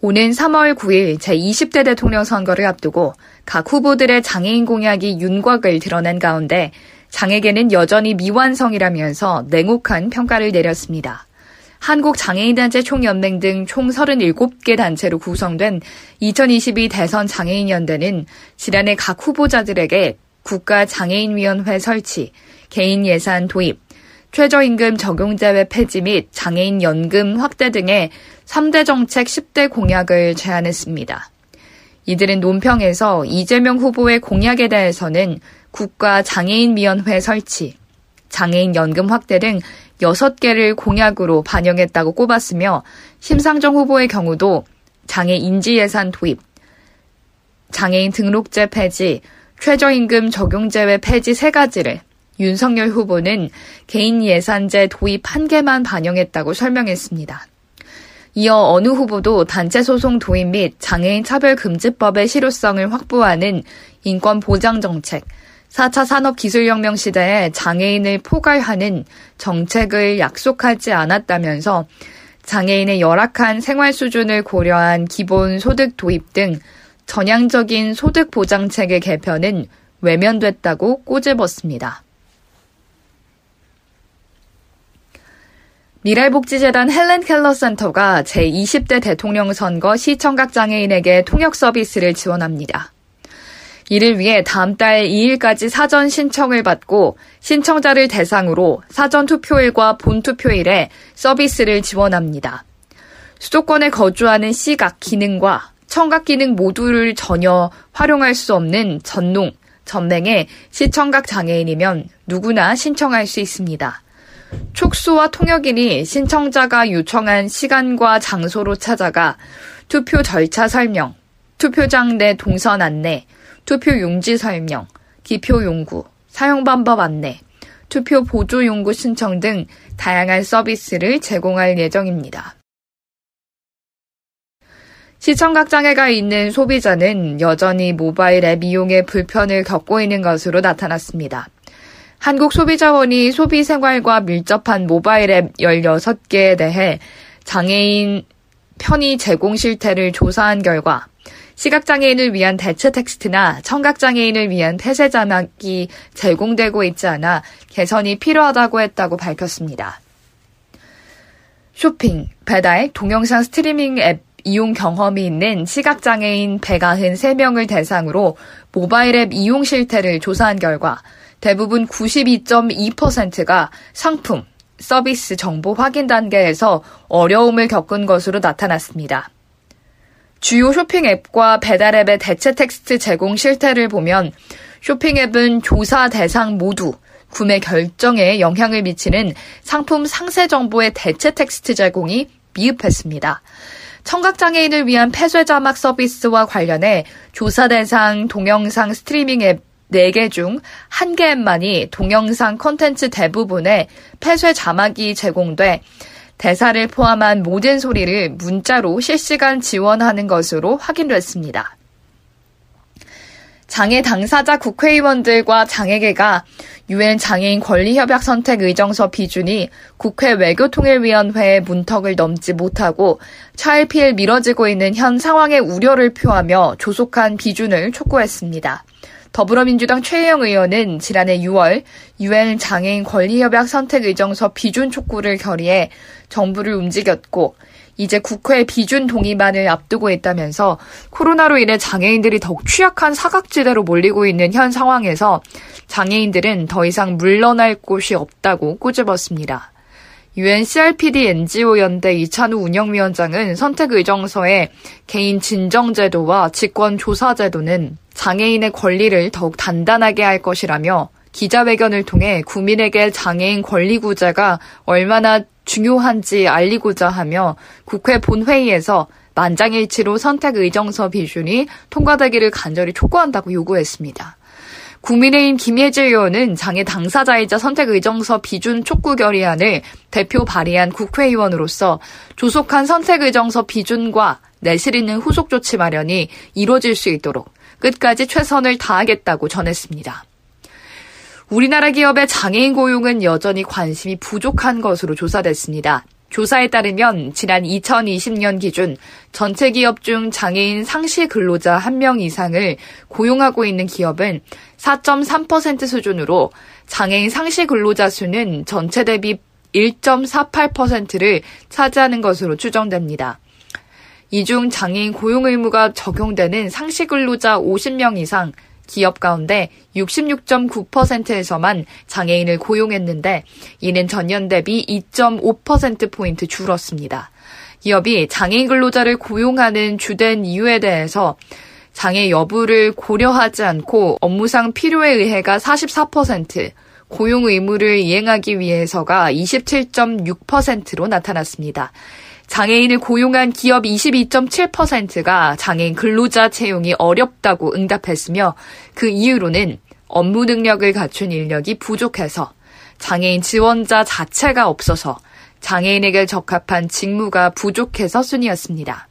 오는 3월 9일 제20대 대통령 선거를 앞두고 각 후보들의 장애인 공약이 윤곽을 드러낸 가운데 장애계는 여전히 미완성이라면서 냉혹한 평가를 내렸습니다. 한국장애인단체 총연맹 등 총 37개 단체로 구성된 2022 대선 장애인연대는 지난해 각 후보자들에게 국가장애인위원회 설치, 개인 예산 도입, 최저임금 적용제외 폐지 및 장애인 연금 확대 등의 3대 정책 10대 공약을 제안했습니다. 이들은 논평에서 이재명 후보의 공약에 대해서는 국가 장애인위원회 설치, 장애인 연금 확대 등 6개를 공약으로 반영했다고 꼽았으며 심상정 후보의 경우도 장애 인지 예산 도입, 장애인 등록제 폐지, 최저임금 적용제외 폐지 세 가지를 윤석열 후보는 개인 예산제 도입 한 개만 반영했다고 설명했습니다. 이어 어느 후보도 단체 소송 도입 및 장애인 차별 금지법의 실효성을 확보하는 인권 보장 정책, 4차 산업기술혁명 시대에 장애인을 포괄하는 정책을 약속하지 않았다면서 장애인의 열악한 생활 수준을 고려한 기본 소득 도입 등 전향적인 소득 보장 체계 개편은 외면됐다고 꼬집었습니다. 미래복지재단 헬렌 켈러 센터가 제20대 대통령 선거 시청각 장애인에게 통역 서비스를 지원합니다. 이를 위해 다음 달 2일까지 사전 신청을 받고 신청자를 대상으로 사전 투표일과 본 투표일에 서비스를 지원합니다. 수도권에 거주하는 시각 기능과 청각 기능 모두를 전혀 활용할 수 없는 전농, 전맹의 시청각 장애인이면 누구나 신청할 수 있습니다. 촉수와 통역인이 신청자가 요청한 시간과 장소로 찾아가 투표 절차 설명, 투표장 내 동선 안내, 투표 용지 설명, 기표 용구, 사용 방법 안내, 투표 보조 용구 신청 등 다양한 서비스를 제공할 예정입니다. 시청각 장애가 있는 소비자는 여전히 모바일 앱 이용에 불편을 겪고 있는 것으로 나타났습니다. 한국소비자원이 소비 생활과 밀접한 모바일 앱 16개에 대해 장애인 편의 제공 실태를 조사한 결과 시각장애인을 위한 대체 텍스트나 청각장애인을 위한 폐쇄 자막이 제공되고 있지 않아 개선이 필요하다고 했다고 밝혔습니다. 쇼핑, 배달, 동영상 스트리밍 앱 이용 경험이 있는 시각장애인 193명을 대상으로 모바일 앱 이용 실태를 조사한 결과 대부분 92.2%가 상품, 서비스 정보 확인 단계에서 어려움을 겪은 것으로 나타났습니다. 주요 쇼핑 앱과 배달 앱의 대체 텍스트 제공 실태를 보면 쇼핑 앱은 조사 대상 모두 구매 결정에 영향을 미치는 상품 상세 정보의 대체 텍스트 제공이 미흡했습니다. 청각장애인을 위한 폐쇄 자막 서비스와 관련해 조사 대상 동영상 스트리밍 앱 4개 중 1개 앱만이 동영상 콘텐츠 대부분에 폐쇄 자막이 제공돼 대사를 포함한 모든 소리를 문자로 실시간 지원하는 것으로 확인됐습니다. 장애 당사자 국회의원들과 장애계가 유엔 장애인 권리협약 선택 의정서 비준이 국회 외교통일위원회의 문턱을 넘지 못하고 차일피일 미뤄지고 있는 현 상황에 우려를 표하며 조속한 비준을 촉구했습니다. 더불어민주당 최혜영 의원은 지난해 6월 유엔 장애인 권리협약 선택 의정서 비준 촉구를 결의해 정부를 움직였고 이제 국회 비준 동의만을 앞두고 있다면서 코로나로 인해 장애인들이 더욱 취약한 사각지대로 몰리고 있는 현 상황에서 장애인들은 더 이상 물러날 곳이 없다고 꼬집었습니다. 유엔 CRPD NGO 연대 이찬우 운영위원장은 선택 의정서에 개인 진정제도와 직권 조사제도는 장애인의 권리를 더욱 단단하게 할 것이라며 기자회견을 통해 국민에게 장애인 권리 구제가 얼마나 중요한지 알리고자 하며 국회 본회의에서 만장일치로 선택 의정서 비준이 통과되기를 간절히 촉구한다고 요구했습니다. 국민의힘 김혜재 의원은 장애 당사자이자 선택 의정서 비준 촉구 결의안을 대표 발의한 국회의원으로서 조속한 선택 의정서 비준과 내실 있는 후속 조치 마련이 이루어질 수 있도록 끝까지 최선을 다하겠다고 전했습니다. 우리나라 기업의 장애인 고용은 여전히 관심이 부족한 것으로 조사됐습니다. 조사에 따르면 지난 2020년 기준 전체 기업 중 장애인 상시 근로자 1명 이상을 고용하고 있는 기업은 4.3% 수준으로 장애인 상시 근로자 수는 전체 대비 1.48%를 차지하는 것으로 추정됩니다. 이 중 장애인 고용 의무가 적용되는 상시 근로자 50명 이상 기업 가운데 66.9%에서만 장애인을 고용했는데 이는 전년 대비 2.5%포인트 줄었습니다. 기업이 장애인 근로자를 고용하는 주된 이유에 대해서 장애 여부를 고려하지 않고 업무상 필요에 의해가 44%, 고용 의무를 이행하기 위해서가 27.6%로 나타났습니다. 장애인을 고용한 기업 22.7%가 장애인 근로자 채용이 어렵다고 응답했으며 그 이유로는 업무 능력을 갖춘 인력이 부족해서 장애인 지원자 자체가 없어서 장애인에게 적합한 직무가 부족해서 순이었습니다.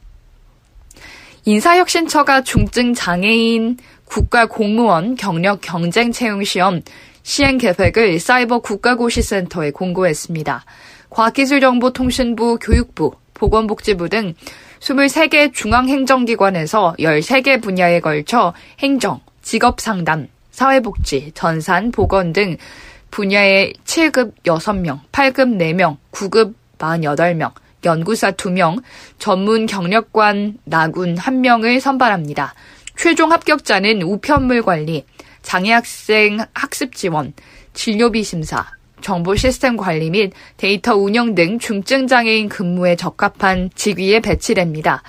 인사혁신처가 중증 장애인 국가 공무원 경력 경쟁 채용 시험 시행 계획을 사이버 국가고시센터에 공고했습니다. 과학기술정보통신부, 교육부, 보건복지부 등 23개 중앙행정기관에서 13개 분야에 걸쳐 행정, 직업상담, 사회복지, 전산, 보건 등 분야의 7급 6명, 8급 4명, 9급 48명, 연구사 2명, 전문 경력관 나군 1명을 선발합니다. 최종 합격자는 우편물 관리, 장애학생 학습 지원, 진료비 심사, 정보 시스템 관리 및 데이터 운영 등 중증장애인 근무에 적합한 직위에 배치됩니다.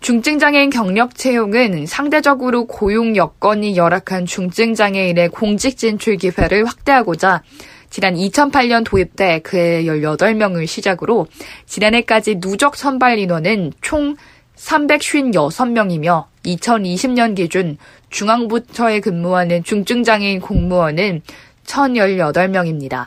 중증장애인 경력 채용은 상대적으로 고용 여건이 열악한 중증장애인의 공직 진출 기회를 확대하고자 지난 2008년 도입돼 그해 18명을 시작으로 지난해까지 누적 선발 인원은 총 356명이며 2020년 기준 중앙부처에 근무하는 중증장애인 공무원은 1,018명입니다.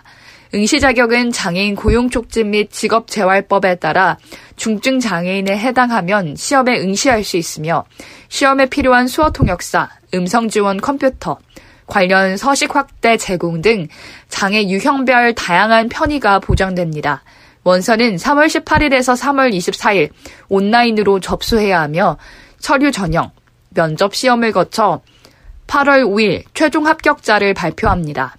응시 자격은 장애인 고용 촉진 및 직업 재활법에 따라 중증 장애인에 해당하면 시험에 응시할 수 있으며 시험에 필요한 수어 통역사, 음성 지원 컴퓨터, 관련 서식 확대 제공 등 장애 유형별 다양한 편의가 보장됩니다. 원서는 3월 18일에서 3월 24일 온라인으로 접수해야 하며 서류 전형, 면접 시험을 거쳐 8월 5일 최종 합격자를 발표합니다.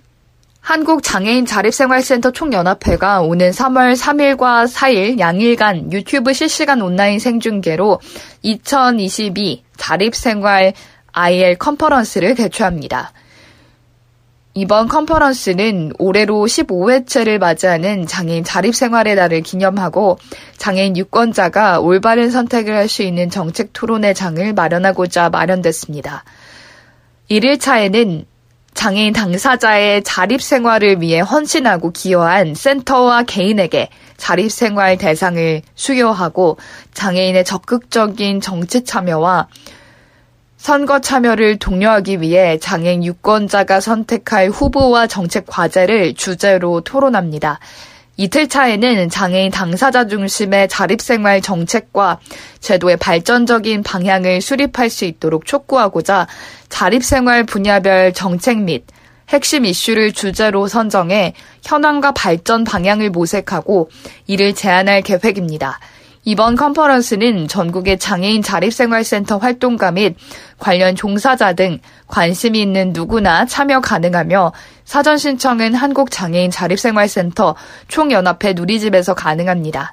한국장애인 자립생활센터 총연합회가 오는 3월 3일과 4일 양일간 유튜브 실시간 온라인 생중계로 2022 자립생활 IL 컨퍼런스를 개최합니다. 이번 컨퍼런스는 올해로 15회째를 맞이하는 장애인 자립생활의 날을 기념하고 장애인 유권자가 올바른 선택을 할 수 있는 정책 토론회 장을 마련하고자 마련됐습니다. 1일차에는 장애인 당사자의 자립생활을 위해 헌신하고 기여한 센터와 개인에게 자립생활 대상을 수여하고 장애인의 적극적인 정치 참여와 선거 참여를 독려하기 위해 장애인 유권자가 선택할 후보와 정책 과제를 주제로 토론합니다. 이틀 차에는 장애인 당사자 중심의 자립생활 정책과 제도의 발전적인 방향을 수립할 수 있도록 촉구하고자 자립생활 분야별 정책 및 핵심 이슈를 주제로 선정해 현황과 발전 방향을 모색하고 이를 제안할 계획입니다. 이번 컨퍼런스는 전국의 장애인 자립생활센터 활동가 및 관련 종사자 등 관심이 있는 누구나 참여 가능하며 사전 신청은 한국장애인 자립생활센터 총연합회 누리집에서 가능합니다.